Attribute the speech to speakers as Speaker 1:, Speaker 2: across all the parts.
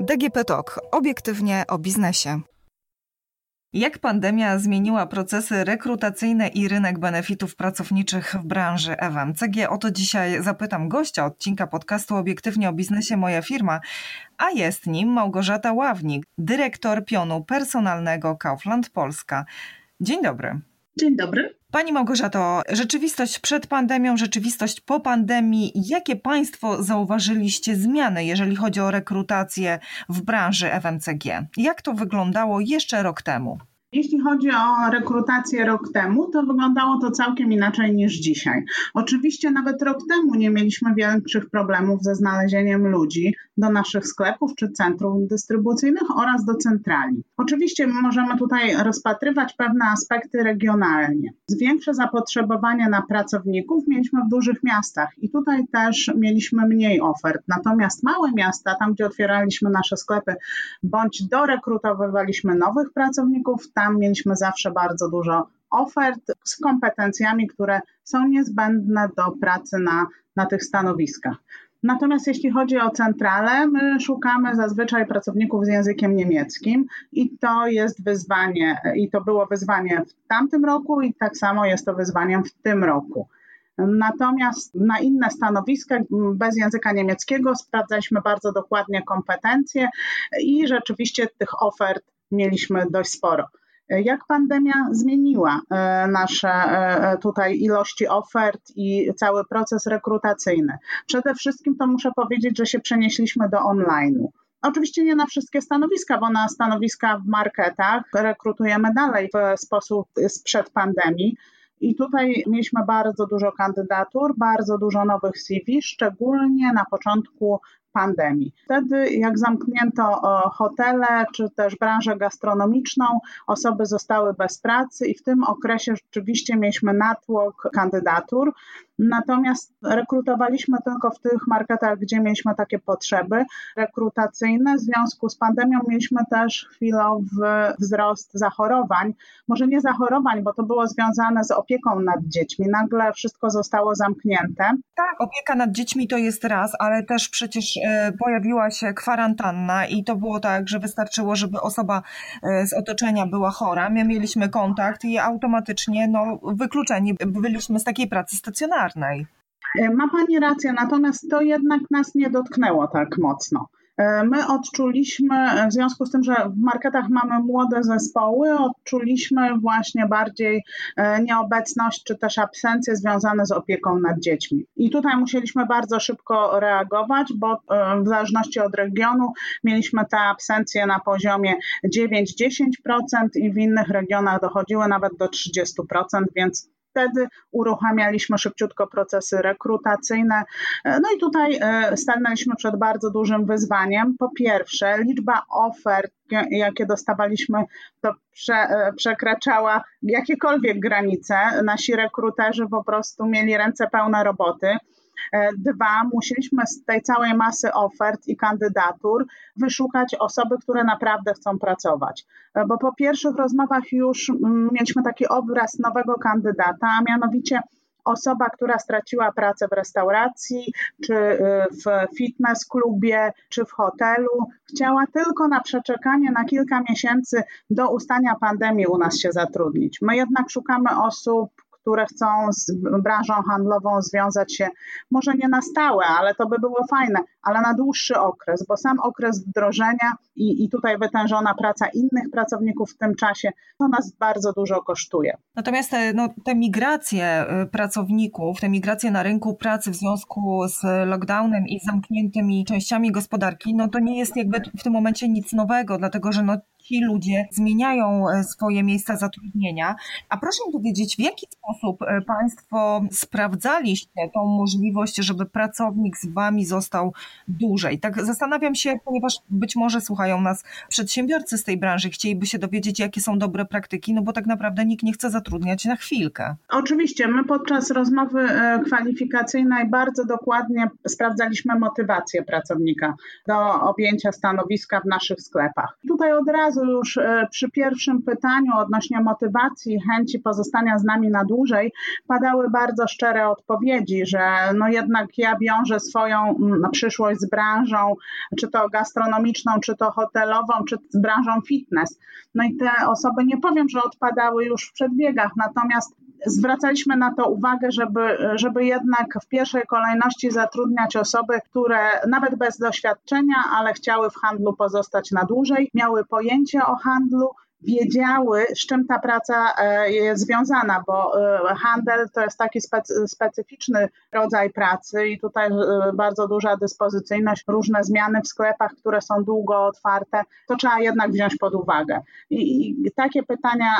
Speaker 1: DGP Talk. Obiektywnie o biznesie. Jak pandemia zmieniła procesy rekrutacyjne i rynek benefitów pracowniczych w branży FMCG? O to dzisiaj zapytam gościa odcinka podcastu Obiektywnie o biznesie Moja firma, a jest nim Małgorzata Ławnik, dyrektor pionu personalnego Kaufland Polska. Dzień dobry.
Speaker 2: Dzień dobry.
Speaker 1: Pani Małgorzato, rzeczywistość przed pandemią, rzeczywistość po pandemii. Jakie Państwo zauważyliście zmiany, jeżeli chodzi o rekrutację w branży FMCG? Jak to wyglądało jeszcze rok temu?
Speaker 2: Jeśli chodzi o rekrutację rok temu, to wyglądało to całkiem inaczej niż dzisiaj. Oczywiście nawet rok temu nie mieliśmy większych problemów ze znalezieniem ludzi do naszych sklepów czy centrów dystrybucyjnych oraz do centrali. Oczywiście możemy tutaj rozpatrywać pewne aspekty regionalnie. Większe zapotrzebowanie na pracowników mieliśmy w dużych miastach i tutaj też mieliśmy mniej ofert. Natomiast małe miasta, tam gdzie otwieraliśmy nasze sklepy bądź dorekrutowywaliśmy nowych pracowników, tam mieliśmy zawsze bardzo dużo ofert z kompetencjami, które są niezbędne do pracy na, na tych stanowiskach. Natomiast jeśli chodzi o centralę, my szukamy zazwyczaj pracowników z językiem niemieckim i to jest wyzwanie, i to było wyzwanie w tamtym roku i tak samo jest to wyzwaniem w tym roku. Natomiast na inne stanowiska bez języka niemieckiego sprawdzaliśmy bardzo dokładnie kompetencje i rzeczywiście tych ofert mieliśmy dość sporo. Jak pandemia zmieniła e, nasze e, tutaj ilości ofert i cały proces rekrutacyjny? Przede wszystkim to muszę powiedzieć, że się przenieśliśmy do online'u. Oczywiście nie na wszystkie stanowiska, bo na stanowiska w marketach rekrutujemy dalej w sposób sprzed pandemii. I tutaj mieliśmy bardzo dużo kandydatur, bardzo dużo nowych CV, szczególnie na początku pandemii. Wtedy, jak zamknięto hotele czy też branżę gastronomiczną, osoby zostały bez pracy i w tym okresie rzeczywiście mieliśmy natłok kandydatur. Natomiast rekrutowaliśmy tylko w tych marketach, gdzie mieliśmy takie potrzeby rekrutacyjne. W związku z pandemią mieliśmy też chwilowy wzrost zachorowań. Może nie zachorowań, bo to było związane z opieką nad dziećmi. Nagle wszystko zostało zamknięte.
Speaker 1: Tak, opieka nad dziećmi to jest raz, ale też przecież e, pojawiła się kwarantanna i to było tak, że wystarczyło, żeby osoba e, z otoczenia była chora. My mieliśmy kontakt i automatycznie no, wykluczeni byliśmy z takiej pracy stacjonarnej.
Speaker 2: E, ma Pani rację, natomiast to jednak nas nie dotknęło tak mocno. E, my odczuliśmy, w związku z tym, że w marketach mamy młode zespoły, odczuliśmy właśnie bardziej e, nieobecność czy też absencje związane z opieką nad dziećmi. I tutaj musieliśmy bardzo szybko reagować, bo w zależności od regionu mieliśmy te absencje na poziomie 9-10% i w innych regionach dochodziły nawet do 30%, więc wtedy uruchamialiśmy szybciutko procesy rekrutacyjne. No i tutaj e, stanęliśmy przed bardzo dużym wyzwaniem. Po pierwsze, liczba ofert, jakie dostawaliśmy, to prze, e, przekraczała jakiekolwiek granice. Nasi rekruterzy po prostu mieli ręce pełne roboty. E, dwa, musieliśmy z tej całej masy ofert i kandydatur wyszukać osoby, które naprawdę chcą pracować. E, bo po pierwszych rozmowach już mm, mieliśmy taki obraz nowego kandydata, a mianowicie osoba, która straciła pracę w restauracji, czy y, w fitness klubie, czy w hotelu, chciała tylko na przeczekanie na kilka miesięcy do ustania pandemii u nas się zatrudnić. My jednak szukamy osób, które chcą z branżą handlową związać się, może nie na stałe, ale to by było fajne, ale na dłuższy okres, bo sam okres wdrożenia i, i tutaj wytężona praca innych pracowników w tym czasie, to nas bardzo dużo kosztuje.
Speaker 1: Natomiast te, no, te migracje y, pracowników, te migracje na rynku pracy w związku z lockdownem i zamkniętymi częściami gospodarki, no to nie jest jakby w tym momencie nic nowego, dlatego że no, ci ludzie zmieniają e, swoje miejsca zatrudnienia. A proszę mi powiedzieć, w jaki sposób e, Państwo sprawdzaliście tą możliwość, żeby pracownik z Wami został dłużej? Tak zastanawiam się, ponieważ być może słuchają nas przedsiębiorcy z tej branży, chcieliby się dowiedzieć, jakie są dobre praktyki, no bo tak naprawdę nikt nie chce zatrudniać na chwilkę.
Speaker 2: Oczywiście, my podczas rozmowy e, kwalifikacyjnej bardzo dokładnie sprawdzaliśmy motywację pracownika do objęcia stanowiska w naszych sklepach. Tutaj od razu razu już przy pierwszym pytaniu odnośnie motywacji, chęci pozostania z nami na dłużej, padały bardzo szczere odpowiedzi, że no jednak ja wiążę swoją przyszłość z branżą, czy to gastronomiczną, czy to hotelową, czy z branżą fitness. No i te osoby nie powiem, że odpadały już w przedbiegach, natomiast zwracaliśmy na to uwagę, żeby, żeby jednak w pierwszej kolejności zatrudniać osoby, które nawet bez doświadczenia, ale chciały w handlu pozostać na dłużej, miały pojęcie o handlu, wiedziały, z czym ta praca e, jest związana, bo e, handel to jest taki specyficzny rodzaj pracy i tutaj e, bardzo duża dyspozycyjność, różne zmiany w sklepach, które są długo otwarte, to trzeba jednak wziąć pod uwagę. I, takie pytania,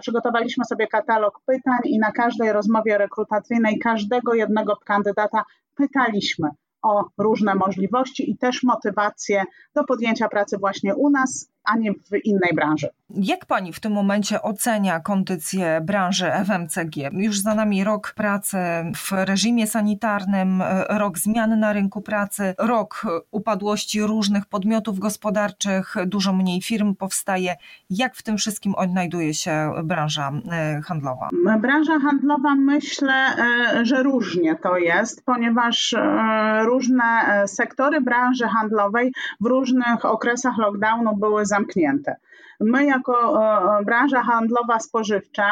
Speaker 2: przygotowaliśmy sobie katalog pytań i na każdej rozmowie rekrutacyjnej każdego jednego kandydata pytaliśmy o różne możliwości i też motywację do podjęcia pracy właśnie u nas a nie w innej branży.
Speaker 1: Jak pani w tym momencie ocenia kondycję branży FMCG? Już za nami rok pracy w reżimie sanitarnym, rok zmian na rynku pracy, rok upadłości różnych podmiotów gospodarczych, dużo mniej firm powstaje. Jak w tym wszystkim odnajduje się branża e, handlowa?
Speaker 2: Branża handlowa myślę, e, że różnie to jest, ponieważ e, różne sektory branży handlowej w różnych okresach lockdownu były zamknięte zamknięte. My, jako e, branża handlowa spożywcza,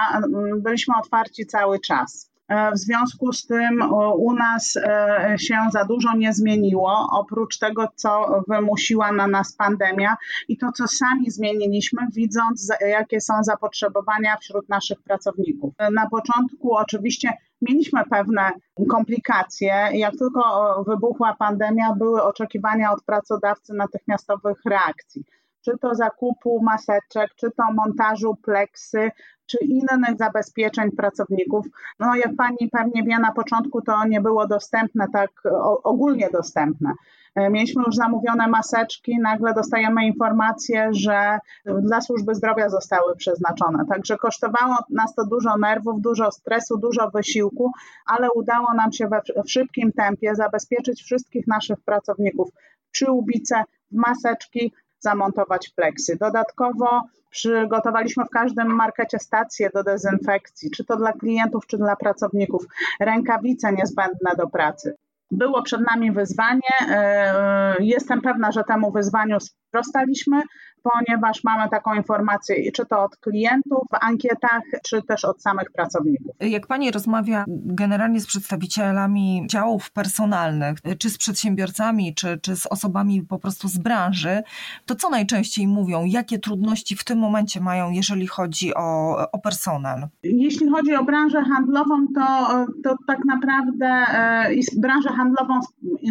Speaker 2: byliśmy otwarci cały czas. E, w związku z tym u nas e, się za dużo nie zmieniło, oprócz tego, co wymusiła na nas pandemia i to, co sami zmieniliśmy, widząc, jakie są zapotrzebowania wśród naszych pracowników. Na początku oczywiście mieliśmy pewne komplikacje. Jak tylko wybuchła pandemia, były oczekiwania od pracodawcy natychmiastowych reakcji czy to zakupu maseczek, czy to montażu pleksy, czy innych zabezpieczeń pracowników. No jak pani pewnie wie, na początku to nie było dostępne, tak ogólnie dostępne. E, mieliśmy już zamówione maseczki, nagle dostajemy informację, że dla służby zdrowia zostały przeznaczone. Także kosztowało nas to dużo nerwów, dużo stresu, dużo wysiłku, ale udało nam się we, w szybkim tempie zabezpieczyć wszystkich naszych pracowników przyłbice, maseczki, zamontować pleksy. Dodatkowo przygotowaliśmy w każdym markecie stację do dezynfekcji, czy to dla klientów, czy dla pracowników, rękawice niezbędne do pracy. Było przed nami wyzwanie. Jestem pewna, że temu wyzwaniu sprostaliśmy ponieważ mamy taką informację, czy to od klientów w ankietach, czy też od samych pracowników.
Speaker 1: Jak Pani rozmawia generalnie z przedstawicielami działów personalnych, czy z przedsiębiorcami, czy, czy z osobami po prostu z branży, to co najczęściej mówią? Jakie trudności w tym momencie mają, jeżeli chodzi o, o personel?
Speaker 2: Jeśli chodzi o branżę handlową, to, to tak naprawdę e, i branżę handlową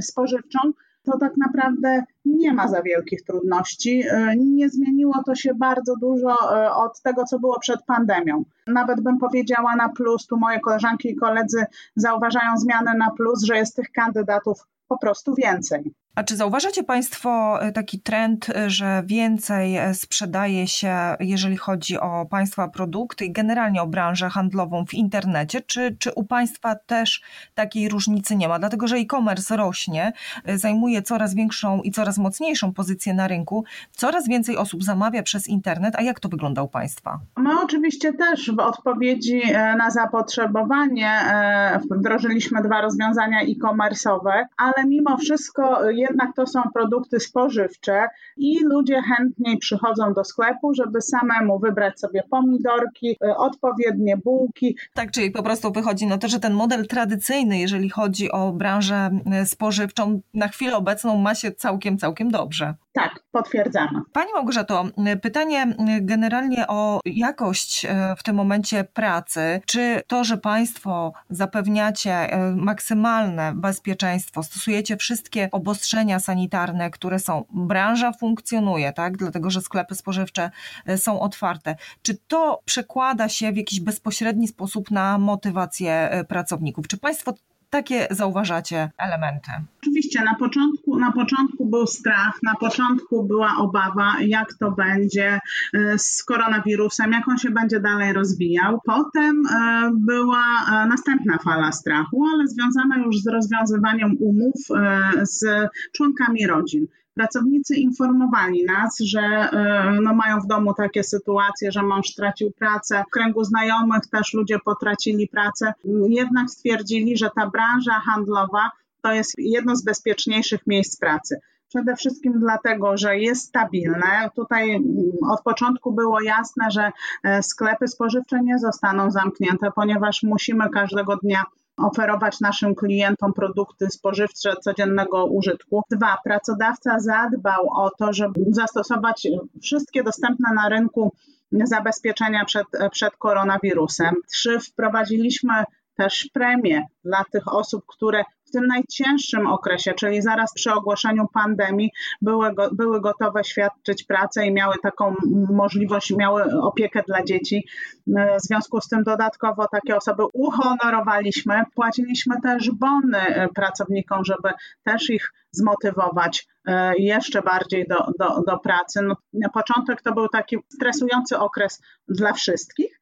Speaker 2: spożywczą, to tak naprawdę nie ma za wielkich trudności. E, nie zmieniło to się bardzo dużo e, od tego, co było przed pandemią. Nawet bym powiedziała na plus, tu moje koleżanki i koledzy zauważają zmiany na plus, że jest tych kandydatów po prostu więcej.
Speaker 1: A czy zauważacie Państwo e, taki trend, e, że więcej e, sprzedaje się, jeżeli chodzi o Państwa produkty i generalnie o branżę handlową w internecie? Czy, czy u Państwa też takiej różnicy nie ma? Dlatego, że e-commerce rośnie, zajmuje coraz większą i coraz mocniejszą pozycję na rynku, coraz więcej osób zamawia przez internet. A jak to wygląda u Państwa?
Speaker 2: My oczywiście też w odpowiedzi na zapotrzebowanie wdrożyliśmy dwa rozwiązania e-commerce'owe, ale mimo wszystko jednak to są produkty spożywcze i ludzie chętniej przychodzą do sklepu, żeby samemu wybrać sobie pomidorki, y, odpowiednie bułki.
Speaker 1: Tak, czyli po prostu wychodzi na to, że ten model tradycyjny, jeżeli chodzi o branżę y, spożywczą, na chwilę obecną ma się całkiem, całkiem dobrze.
Speaker 2: Tak, potwierdzamy.
Speaker 1: Pani Małgorzato, pytanie generalnie o jakość w tym momencie pracy. Czy to, że Państwo zapewniacie maksymalne bezpieczeństwo, stosujecie wszystkie obostrzenia sanitarne, które są, branża funkcjonuje, tak? Dlatego, że sklepy spożywcze e, są otwarte. Czy to przekłada się w jakiś bezpośredni sposób na motywację pracowników? Czy Państwo takie zauważacie elementy?
Speaker 2: Oczywiście na początku, na początku był strach, na początku była obawa, jak to będzie e, z koronawirusem, jak on się będzie dalej rozwijał. Potem e, była e, następna fala strachu, ale związana już z rozwiązywaniem umów z członkami rodzin. Pracownicy informowali nas, że e, no, mają w domu takie sytuacje, że mąż stracił pracę, w kręgu znajomych też ludzie potracili pracę. Jednak stwierdzili, że ta branża handlowa to jest jedno z bezpieczniejszych miejsc pracy. Przede wszystkim dlatego, że jest stabilne. Tutaj mm, od początku było jasne, że e, sklepy spożywcze nie zostaną zamknięte, ponieważ musimy każdego dnia oferować naszym klientom produkty spożywcze codziennego użytku. Dwa, pracodawca zadbał o to, żeby zastosować wszystkie dostępne na rynku zabezpieczenia przed, przed koronawirusem. Trzy, wprowadziliśmy też premie dla tych osób, które tym najcięższym okresie, czyli zaraz przy ogłoszeniu pandemii, były, go, były gotowe świadczyć pracę i miały taką możliwość, miały opiekę dla dzieci. W związku z tym dodatkowo takie osoby uhonorowaliśmy. Płaciliśmy też bony pracownikom, żeby też ich zmotywować e, jeszcze bardziej do, do, do pracy. No, na początek to był taki stresujący okres dla wszystkich,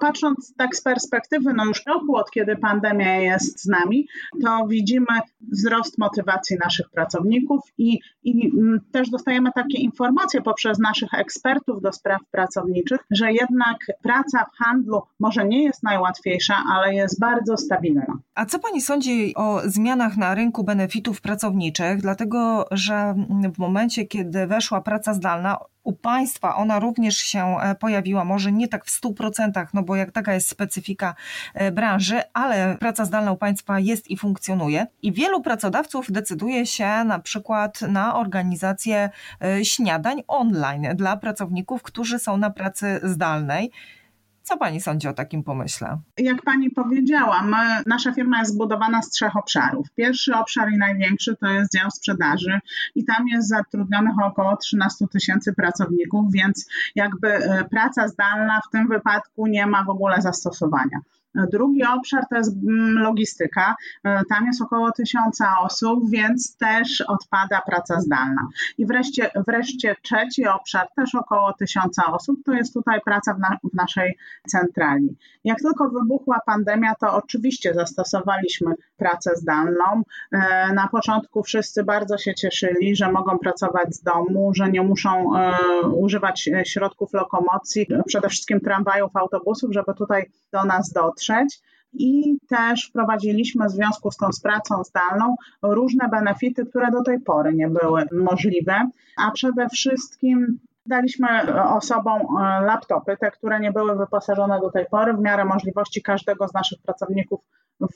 Speaker 2: patrząc tak z perspektywy, no już roku od kiedy pandemia jest z nami, to widzimy wzrost motywacji naszych pracowników i, i mm, też dostajemy takie informacje poprzez naszych ekspertów do spraw pracowniczych, że jednak praca w handlu może nie jest najłatwiejsza, ale jest bardzo stabilna.
Speaker 1: A co Pani sądzi o zmianach na rynku benefitów pracowniczych? Dlatego, że w momencie, kiedy weszła praca zdalna, u Państwa ona również się e, pojawiła, może nie tak w 100%, no bo jak taka jest specyfika e, branży, ale praca zdalna u Państwa jest i funkcjonuje. I wielu pracodawców decyduje się na przykład na organizację e, śniadań online dla pracowników, którzy są na pracy zdalnej. Co pani sądzi o takim pomyśle?
Speaker 2: Jak pani powiedziała, my, nasza firma jest zbudowana z trzech obszarów. Pierwszy obszar i największy to jest dział sprzedaży i tam jest zatrudnionych około 13 tysięcy pracowników, więc jakby e, praca zdalna w tym wypadku nie ma w ogóle zastosowania. Drugi obszar to jest mm, logistyka. E, tam jest około tysiąca osób, więc też odpada praca zdalna. I wreszcie, wreszcie trzeci obszar, też około tysiąca osób, to jest tutaj praca w, na, w naszej centrali. Jak tylko wybuchła pandemia, to oczywiście zastosowaliśmy pracę zdalną. E, na początku wszyscy bardzo się cieszyli, że mogą pracować z domu, że nie muszą e, używać środków lokomocji, przede wszystkim tramwajów, autobusów, żeby tutaj do nas dotrzeć. I też wprowadziliśmy w związku z tą z pracą zdalną różne benefity, które do tej pory nie były możliwe, a przede wszystkim Daliśmy osobom e, laptopy, te, które nie były wyposażone do tej pory, w miarę możliwości każdego z naszych pracowników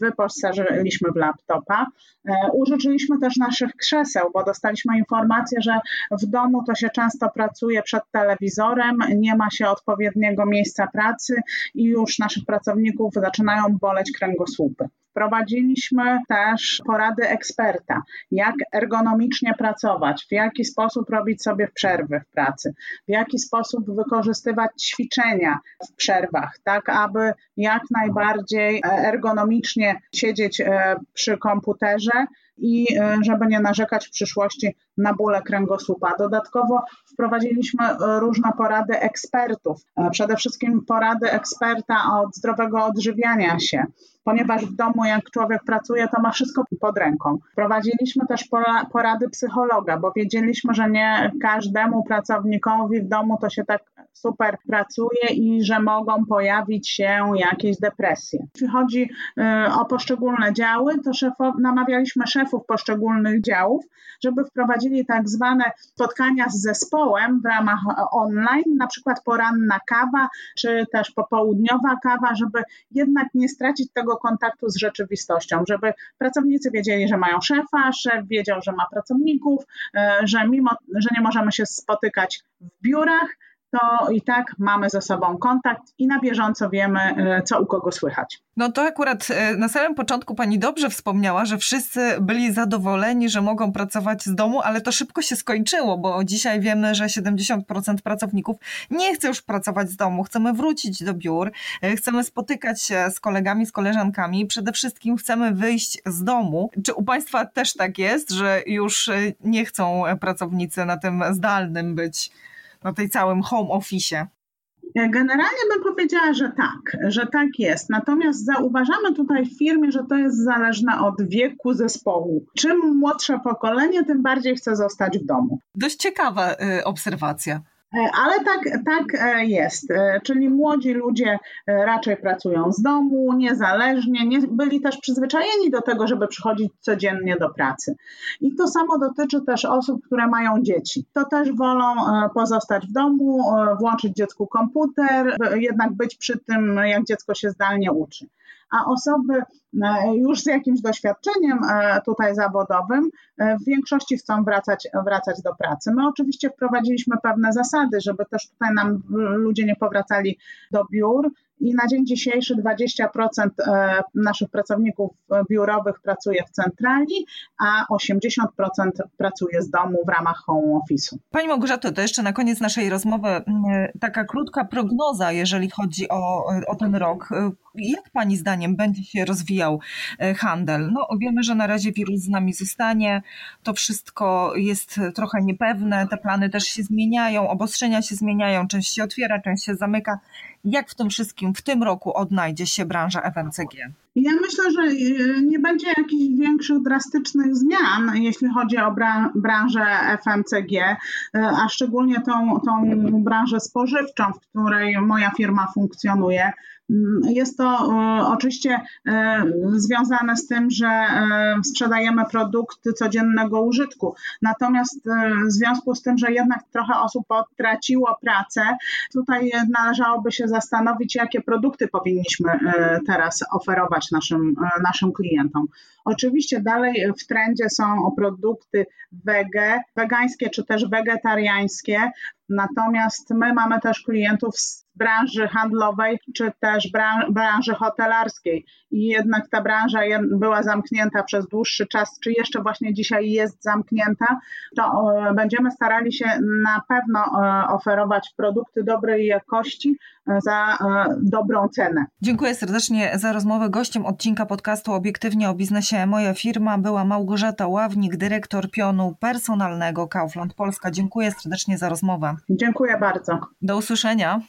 Speaker 2: wyposażyliśmy w laptopa. E, użyczyliśmy też naszych krzeseł, bo dostaliśmy informację, że w domu to się często pracuje przed telewizorem, nie ma się odpowiedniego miejsca pracy i już naszych pracowników zaczynają boleć kręgosłupy. Wprowadziliśmy też porady eksperta, jak ergonomicznie pracować, w jaki sposób robić sobie przerwy w pracy, w jaki sposób wykorzystywać ćwiczenia w przerwach, tak aby jak najbardziej ergonomicznie siedzieć e, przy komputerze i e, żeby nie narzekać w przyszłości na bóle kręgosłupa. Dodatkowo wprowadziliśmy e, różne porady ekspertów, przede wszystkim porady eksperta od zdrowego odżywiania się, ponieważ w domu jak człowiek pracuje, to ma wszystko pod ręką. Wprowadziliśmy też porady psychologa, bo wiedzieliśmy, że nie każdemu pracownikowi w domu to się tak super pracuje i że mogą pojawić się jakieś depresje. Jeśli chodzi y, o poszczególne działy, to szefow, namawialiśmy szefów poszczególnych działów, żeby wprowadzili tak zwane spotkania z zespołem w ramach online, na przykład poranna kawa, czy też popołudniowa kawa, żeby jednak nie stracić tego kontaktu z rzeczywistością, żeby pracownicy wiedzieli, że mają szefa, szef wiedział, że ma pracowników, y, że mimo, że nie możemy się spotykać w biurach, to i tak mamy ze sobą kontakt i na bieżąco wiemy, e, co u kogo słychać.
Speaker 1: No to akurat e, na samym początku pani dobrze wspomniała, że wszyscy byli zadowoleni, że mogą pracować z domu, ale to szybko się skończyło, bo dzisiaj wiemy, że 70% pracowników nie chce już pracować z domu. Chcemy wrócić do biur, e, chcemy spotykać się z kolegami, z koleżankami, przede wszystkim chcemy wyjść z domu. Czy u państwa też tak jest, że już nie chcą pracownicy na tym zdalnym być? Na tej całym home office?
Speaker 2: Generalnie bym powiedziała, że tak, że tak jest. Natomiast zauważamy tutaj w firmie, że to jest zależne od wieku zespołu. Czym młodsze pokolenie, tym bardziej chce zostać w domu.
Speaker 1: Dość ciekawa y, obserwacja.
Speaker 2: E, ale tak, tak e, jest, e, czyli młodzi ludzie raczej pracują z domu, niezależnie, nie, byli też przyzwyczajeni do tego, żeby przychodzić codziennie do pracy. I to samo dotyczy też osób, które mają dzieci. To też wolą pozostać w domu, włączyć dziecku komputer, jednak być przy tym, jak dziecko się zdalnie uczy a osoby e, już z jakimś doświadczeniem e, tutaj zawodowym e, w większości chcą wracać, wracać do pracy. My oczywiście wprowadziliśmy pewne zasady, żeby też tutaj nam ludzie nie powracali do biur i na dzień dzisiejszy 20% naszych pracowników biurowych pracuje w centrali, a 80% pracuje z domu w ramach home office'u.
Speaker 1: Pani Małgorzato, to jeszcze na koniec naszej rozmowy taka krótka prognoza, jeżeli chodzi o, o ten rok. Jak Pani zdaniem będzie się rozwijał e, handel? No, wiemy, że na razie wirus z nami zostanie, to wszystko jest trochę niepewne, te plany też się zmieniają, obostrzenia się zmieniają, część się otwiera, część się zamyka. Jak w tym wszystkim w tym roku odnajdzie się branża FMCG?
Speaker 2: Ja myślę, że e, nie będzie jakichś większych drastycznych zmian, jeśli chodzi o branżę FMCG, e, a szczególnie tą, tą branżę spożywczą, w której moja firma funkcjonuje. Mm, jest to e, oczywiście związane z tym, że sprzedajemy produkty codziennego użytku. Natomiast w związku z tym, że jednak trochę osób traciło pracę, tutaj należałoby się zastanowić, jakie produkty powinniśmy teraz oferować naszym, e, naszym klientom. Oczywiście dalej w trendzie są produkty wege, wegańskie czy też wegetariańskie, natomiast my mamy też klientów z branży handlowej czy też branży hotelarskiej i jednak ta branża była zamknięta przez dłuższy czas, czy jeszcze właśnie dzisiaj jest zamknięta, to e, będziemy starali się na pewno e, oferować produkty dobrej jakości za dobrą cenę.
Speaker 1: Dziękuję serdecznie za rozmowę. Gościem odcinka podcastu Obiektywnie o biznesie Moja Firma była Małgorzata Ławnik, dyrektor pionu personalnego Kaufland Polska. Dziękuję serdecznie za rozmowę.
Speaker 2: Dziękuję bardzo.
Speaker 1: Do usłyszenia.